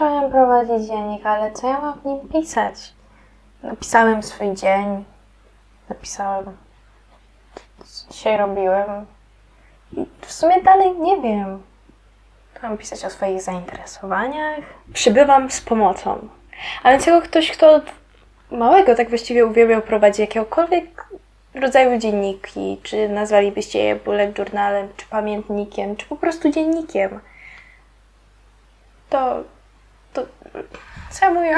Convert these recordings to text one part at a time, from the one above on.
zacząłem prowadzić dziennik, ale co ja mam w nim pisać? Napisałem swój dzień, napisałem, co dzisiaj robiłem. I w sumie dalej nie wiem. Mam pisać o swoich zainteresowaniach. Przybywam z pomocą. A więc jako ktoś, kto od małego tak właściwie uwielbiał prowadzić jakiegokolwiek rodzaju dzienniki, czy nazwalibyście je bullet journalem, czy pamiętnikiem, czy po prostu dziennikiem, to, to co ja mówię?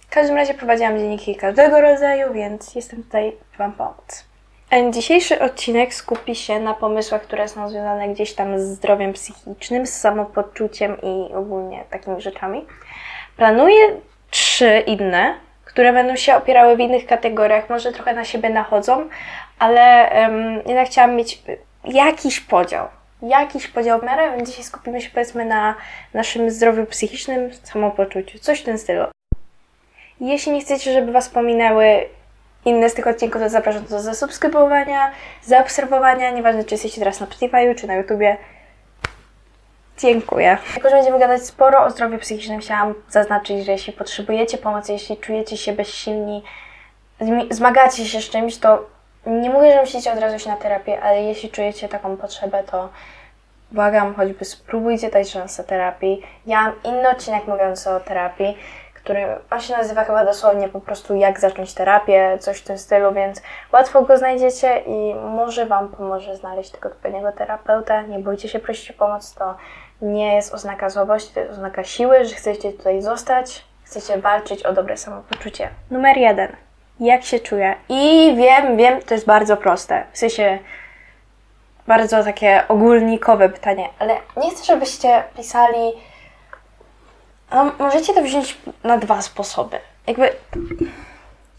W każdym razie prowadziłam dzienniki każdego rodzaju, więc jestem tutaj Wam pomóc. Dzisiejszy odcinek skupi się na pomysłach, które są związane gdzieś tam z zdrowiem psychicznym, z samopoczuciem i ogólnie takimi rzeczami. Planuję trzy inne, które będą się opierały w innych kategoriach, może trochę na siebie nachodzą, ale um, jednak chciałam mieć jakiś podział. Jakiś podział w miarę, więc dzisiaj skupimy się powiedzmy na naszym zdrowiu psychicznym, samopoczuciu, coś w tym stylu. Jeśli nie chcecie, żeby Was pominęły inne z tych odcinków, to zapraszam do zasubskrybowania, zaobserwowania, nieważne czy jesteście teraz na Spotify czy na YouTubie. Dziękuję. Jako, że będziemy gadać sporo o zdrowiu psychicznym, chciałam zaznaczyć, że jeśli potrzebujecie pomocy, jeśli czujecie się bezsilni, zmagacie się z czymś, to nie mówię, że musicie od razu iść na terapię, ale jeśli czujecie taką potrzebę, to błagam, choćby spróbujcie dać szansę terapii. Ja mam inny odcinek mówiący o terapii, który on się nazywa chyba dosłownie po prostu jak zacząć terapię, coś w tym stylu, więc łatwo go znajdziecie i może Wam pomoże znaleźć tego odpowiedniego terapeuta. Nie bójcie się prosić o pomoc, to nie jest oznaka słabości, to jest oznaka siły, że chcecie tutaj zostać, chcecie walczyć o dobre samopoczucie. Numer jeden. Jak się czuję? I wiem, wiem, to jest bardzo proste. W sensie bardzo takie ogólnikowe pytanie, ale nie chcę, żebyście pisali no, możecie to wziąć na dwa sposoby. Jakby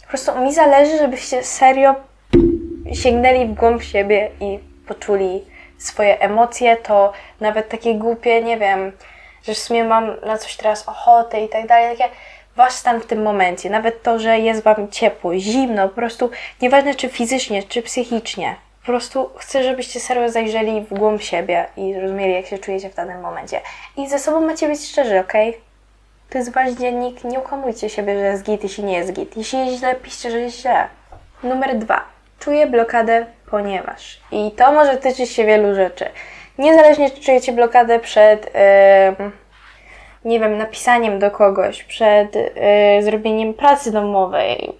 po prostu mi zależy, żebyście serio sięgnęli w głąb siebie i poczuli swoje emocje, to nawet takie głupie, nie wiem, że w sumie mam na coś teraz ochotę i tak dalej, takie wasz stan w tym momencie, nawet to, że jest wam ciepło, zimno, po prostu nieważne czy fizycznie, czy psychicznie, po prostu chcę, żebyście serio zajrzeli w głąb siebie i zrozumieli, jak się czujecie w danym momencie. I ze sobą macie być szczerzy, ok? To jest wasz dziennik, nie ukłamujcie siebie, że jest git, jeśli nie jest git. Jeśli jest źle, piszcie, że jest źle. Numer dwa. Czuję blokadę, ponieważ. I to może tyczyć się wielu rzeczy. Niezależnie czy czujecie blokadę przed, yy, nie wiem, napisaniem do kogoś, przed yy, zrobieniem pracy domowej,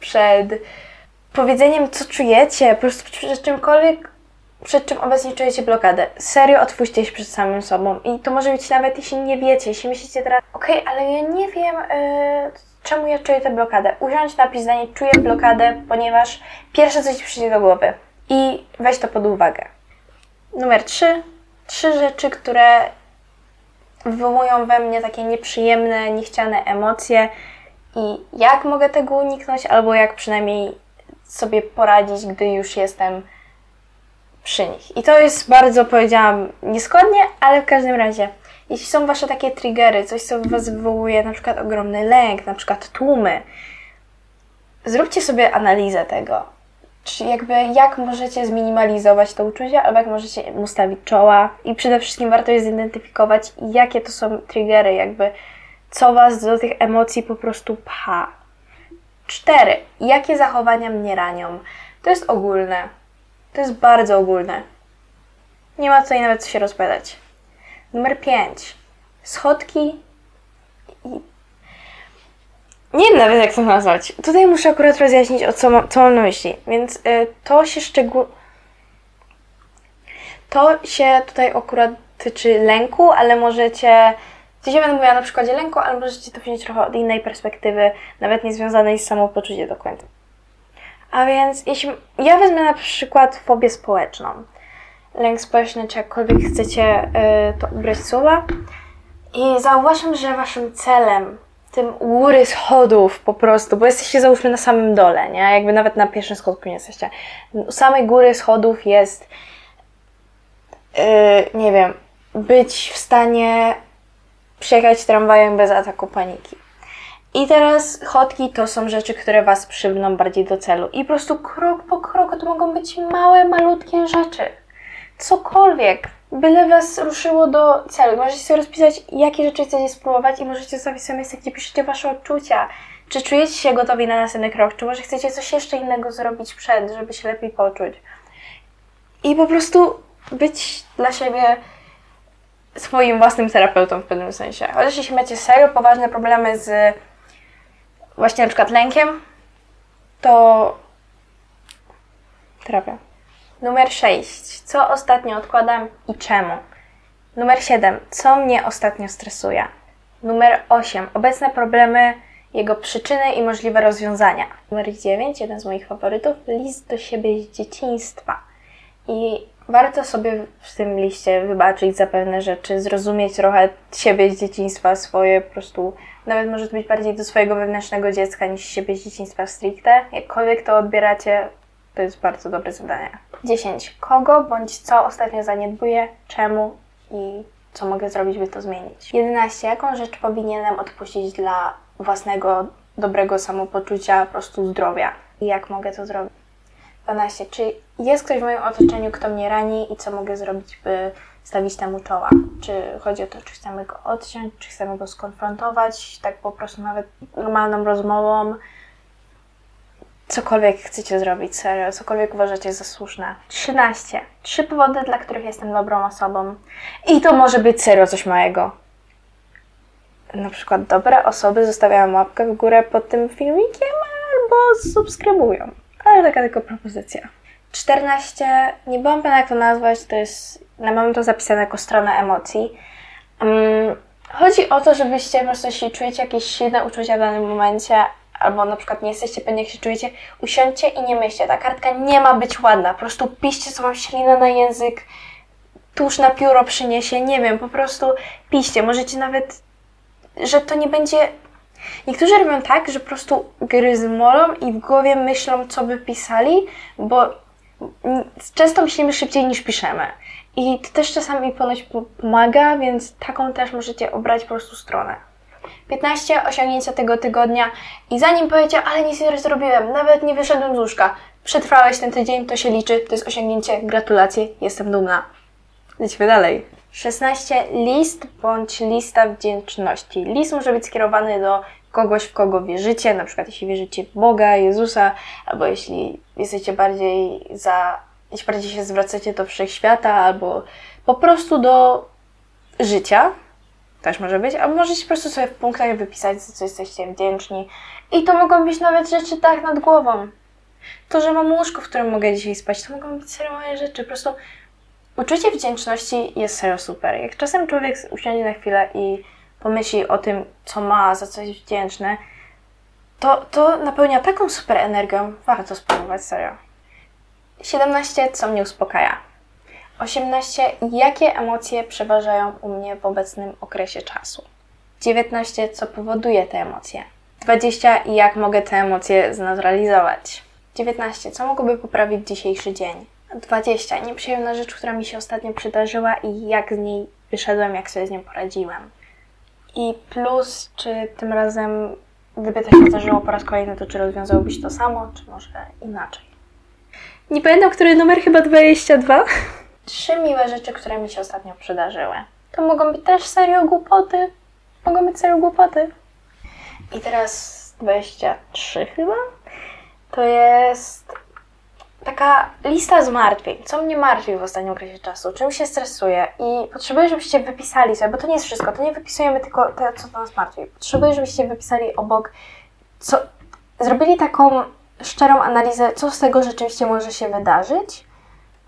przed powiedzeniem, co czujecie, po prostu przed czymkolwiek, przed czym obecnie czujecie blokadę. Serio otwórzcie się przed samym sobą. I to może być nawet, jeśli nie wiecie, jeśli myślicie teraz, okej, okay, ale ja nie wiem, yy, czemu ja czuję tę blokadę. Usiądź, napisz zdanie, czuję blokadę, ponieważ pierwsze, co Ci przyjdzie do głowy. I weź to pod uwagę. Numer trzy. Trzy rzeczy, które wywołują we mnie takie nieprzyjemne, niechciane emocje i jak mogę tego uniknąć, albo jak przynajmniej sobie poradzić, gdy już jestem przy nich. I to jest bardzo, powiedziałam, nieskładnie, ale w każdym razie, jeśli są Wasze takie triggery, coś, co w Was wywołuje na przykład ogromny lęk, na przykład tłumy, zróbcie sobie analizę tego. Czy jakby jak możecie zminimalizować to uczucie, albo jak możecie mu stawić czoła i przede wszystkim warto jest zidentyfikować, jakie to są triggery, jakby co Was do tych emocji po prostu pcha. Cztery. Jakie zachowania mnie ranią? To jest ogólne. To jest bardzo ogólne. Nie ma tutaj nawet co się rozpowiadać. Numer 5. Schodki i... Nie wiem nawet jak to nazwać. Tutaj muszę akurat rozjaśnić, o co, ma, co mam na myśli. Więc y, to się szczegół... To się tutaj akurat tyczy lęku, ale możecie... Dzisiaj będę mówiła na przykładzie lęku, ale możecie to wziąć trochę od innej perspektywy, nawet nie związanej z samopoczuciem do końca. A więc jeśli ja wezmę na przykład fobię społeczną, lęk społeczny, czy jakkolwiek chcecie y, to ubrać słowa, i zauważam, że waszym celem, tym góry schodów po prostu, bo jesteście załóżmy na samym dole, nie? Jakby nawet na pierwszym schodku nie jesteście. U samej góry schodów jest, yy, nie wiem, być w stanie przejechać tramwajem bez ataku paniki. I teraz chodki to są rzeczy, które Was przywną bardziej do celu. I po prostu krok po kroku to mogą być małe, malutkie rzeczy. Cokolwiek. Byle Was ruszyło do celu. Możecie sobie rozpisać, jakie rzeczy chcecie spróbować i możecie sobie sobie gdzie piszecie Wasze odczucia. Czy czujecie się gotowi na następny krok? Czy może chcecie coś jeszcze innego zrobić przed, żeby się lepiej poczuć? I po prostu być dla siebie swoim własnym terapeutą w pewnym sensie. Chociaż jeśli macie serio poważne problemy z właśnie na przykład lękiem, to terapia. Numer 6. Co ostatnio odkładam i czemu? Numer 7. Co mnie ostatnio stresuje? Numer 8. Obecne problemy, jego przyczyny i możliwe rozwiązania. Numer 9. Jeden z moich faworytów. List do siebie z dzieciństwa. I warto sobie w tym liście wybaczyć za pewne rzeczy, zrozumieć trochę siebie z dzieciństwa, swoje po prostu, nawet może to być bardziej do swojego wewnętrznego dziecka niż siebie z dzieciństwa stricte. Jakkolwiek to odbieracie, to jest bardzo dobre zadanie. 10. Kogo bądź co ostatnio zaniedbuję, czemu i co mogę zrobić, by to zmienić. 11. Jaką rzecz powinienem odpuścić dla własnego dobrego samopoczucia, po prostu zdrowia i jak mogę to zrobić. 12. Czy jest ktoś w moim otoczeniu, kto mnie rani i co mogę zrobić, by stawić temu czoła? Czy chodzi o to, czy chcemy go odciąć, czy chcemy go skonfrontować, tak po prostu nawet normalną rozmową, cokolwiek chcecie zrobić, serio, cokolwiek uważacie za słuszne. 13. Trzy powody, dla których jestem dobrą osobą. I to może być serio coś małego. Na przykład dobre osoby zostawiają łapkę w górę pod tym filmikiem albo subskrybują. Ale taka tylko propozycja. 14. Nie byłam pewna jak to nazwać, to jest, mam to zapisane jako strona emocji. Um, chodzi o to, żebyście po prostu, jeśli czujecie jakieś silne uczucia w danym momencie, albo na przykład nie jesteście pewni, jak się czujecie, usiądźcie i nie myślcie. Ta kartka nie ma być ładna. Po prostu piszcie sobie ślinę na język, tuż na pióro przyniesie, nie wiem, po prostu piszcie. Możecie nawet, że to nie będzie... Niektórzy robią tak, że po prostu gryzmolą i w głowie myślą, co by pisali, bo często myślimy szybciej niż piszemy. I to też czasami ponoć pomaga, więc taką też możecie obrać po prostu stronę. 15 osiągnięcia tego tygodnia i zanim powiedział, ale nic nie zrobiłem, nawet nie wyszedłem z łóżka, przetrwałeś ten tydzień, to się liczy, to jest osiągnięcie, gratulacje, jestem dumna. Lecimy dalej. 16. List bądź lista wdzięczności. List może być skierowany do kogoś, w kogo wierzycie, na przykład jeśli wierzycie w Boga, Jezusa, albo jeśli jesteście bardziej za, jeśli bardziej się zwracacie do wszechświata, albo po prostu do życia, też może być, a możecie po prostu sobie w punktach wypisać, za co jesteście wdzięczni. I to mogą być nawet rzeczy tak nad głową. To, że mam łóżko, w którym mogę dzisiaj spać, to mogą być serio małe rzeczy. Po prostu uczucie wdzięczności jest serio super. Jak czasem człowiek usiądzie na chwilę i pomyśli o tym, co ma, za co jest wdzięczny, to, to napełnia taką super energią. Warto spróbować, serio. 17. Co mnie uspokaja? 18. Jakie emocje przeważają u mnie w obecnym okresie czasu? 19. Co powoduje te emocje? 20. Jak mogę te emocje zneutralizować? 19. Co mogłoby poprawić dzisiejszy dzień? 20. Nieprzyjemna rzecz, która mi się ostatnio przydarzyła i jak z niej wyszedłem, jak sobie z nią poradziłem. I plus, czy tym razem, gdyby to się zdarzyło po raz kolejny, to czy rozwiązałbyś to samo, czy może inaczej? Nie pamiętam, który numer, chyba 22. Trzy miłe rzeczy, które mi się ostatnio przydarzyły. To mogą być też serio głupoty. Mogą być serio głupoty. I teraz 23 chyba. To jest taka lista zmartwień. Co mnie martwi w ostatnim okresie czasu? Czym się stresuję? I potrzebuję, żebyście wypisali sobie, bo to nie jest wszystko. To nie wypisujemy tylko to, co nas martwi. Potrzebuję, żebyście wypisali obok, co... Zrobili taką szczerą analizę, co z tego rzeczywiście może się wydarzyć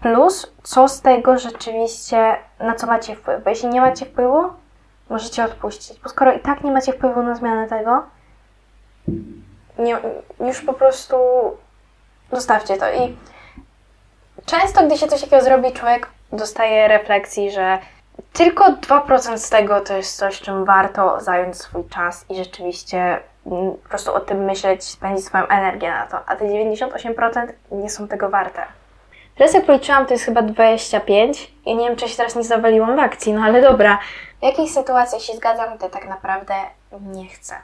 Plus, co z tego rzeczywiście, na co macie wpływ? Bo jeśli nie macie wpływu, możecie odpuścić. Bo skoro i tak nie macie wpływu na zmianę tego, nie, już po prostu zostawcie to. I często, gdy się coś takiego zrobi, człowiek dostaje refleksji, że tylko 2% z tego to jest coś, czym warto zająć swój czas i rzeczywiście mm, po prostu o tym myśleć, spędzić swoją energię na to, a te 98% nie są tego warte. Teraz jak policzyłam, to jest chyba 25. I nie wiem, czy się teraz nie zawaliłam w akcji, no ale dobra. W jakiej sytuacji się zgadzam, to tak naprawdę nie chcę.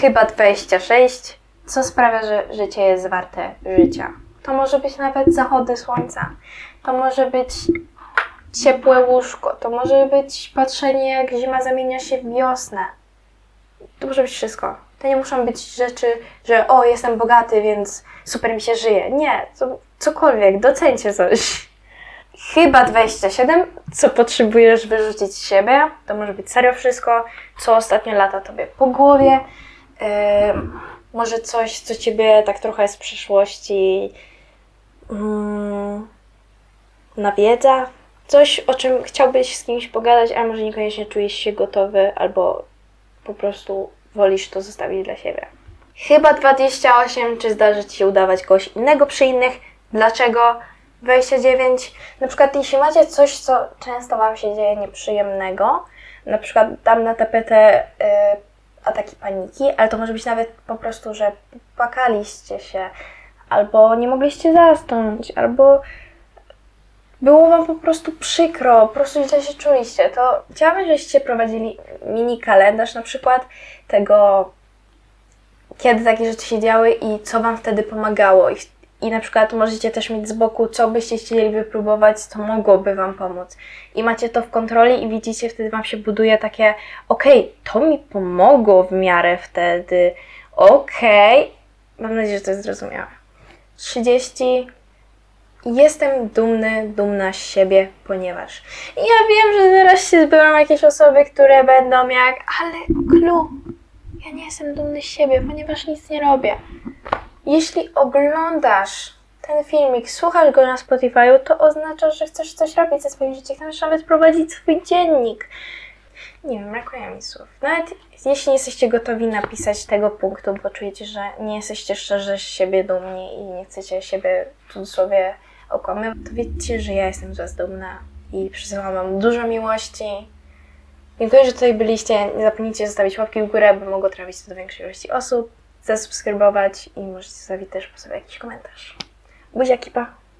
Chyba 26. Co sprawia, że życie jest warte życia? To może być nawet zachody słońca. To może być ciepłe łóżko, to może być patrzenie, jak zima zamienia się w wiosnę. To może być wszystko. To nie muszą być rzeczy, że o, jestem bogaty, więc super mi się żyje. Nie, to cokolwiek, docencie coś. Chyba 27, co potrzebujesz wyrzucić z siebie. To może być serio wszystko, co ostatnio lata tobie po głowie. Yy, może coś, co ciebie tak trochę z przeszłości yy, nawiedza. Coś, o czym chciałbyś z kimś pogadać, ale może niekoniecznie czujesz się gotowy, albo po prostu wolisz to zostawić dla siebie. Chyba 28, czy zdarzy Ci się udawać kogoś innego przy innych? Dlaczego? 29. Na przykład jeśli macie coś, co często Wam się dzieje nieprzyjemnego, na przykład dam na tapetę y, ataki paniki, ale to może być nawet po prostu, że płakaliście się, albo nie mogliście zasnąć, albo było Wam po prostu przykro, po prostu źle się czuliście, to chciałabym, żebyście prowadzili mini kalendarz na przykład tego, kiedy takie rzeczy się działy i co Wam wtedy pomagało. I, i na przykład możecie też mieć z boku, co byście chcieli wypróbować, co mogłoby Wam pomóc. I macie to w kontroli i widzicie, wtedy Wam się buduje takie, okej, okay, to mi pomogło w miarę wtedy, okej. Okay. Mam nadzieję, że to jest zrozumiałe. 30 jestem dumny, dumna z siebie, ponieważ ja wiem, że zaraz się zbiorą jakieś osoby, które będą jak, ale klu, ja nie jestem dumny z siebie, ponieważ nic nie robię. Jeśli oglądasz ten filmik, słuchasz go na Spotify, to oznacza, że chcesz coś robić ze swoim życiem, chcesz nawet prowadzić swój dziennik. Nie wiem, brakuje mi słów. Nawet jeśli nie jesteście gotowi napisać tego punktu, bo czujecie, że nie jesteście szczerze z siebie dumni i nie chcecie siebie w cudzysłowie okłamywać, to wiecie, że ja jestem z Was dumna i przysyłam Wam dużo miłości. Dziękuję, że tutaj byliście. Nie zapomnijcie zostawić łapki w górę, by mogło trafić to do większej ilości osób, zasubskrybować i możecie zostawić też po sobie jakiś komentarz. Buziaki, pa!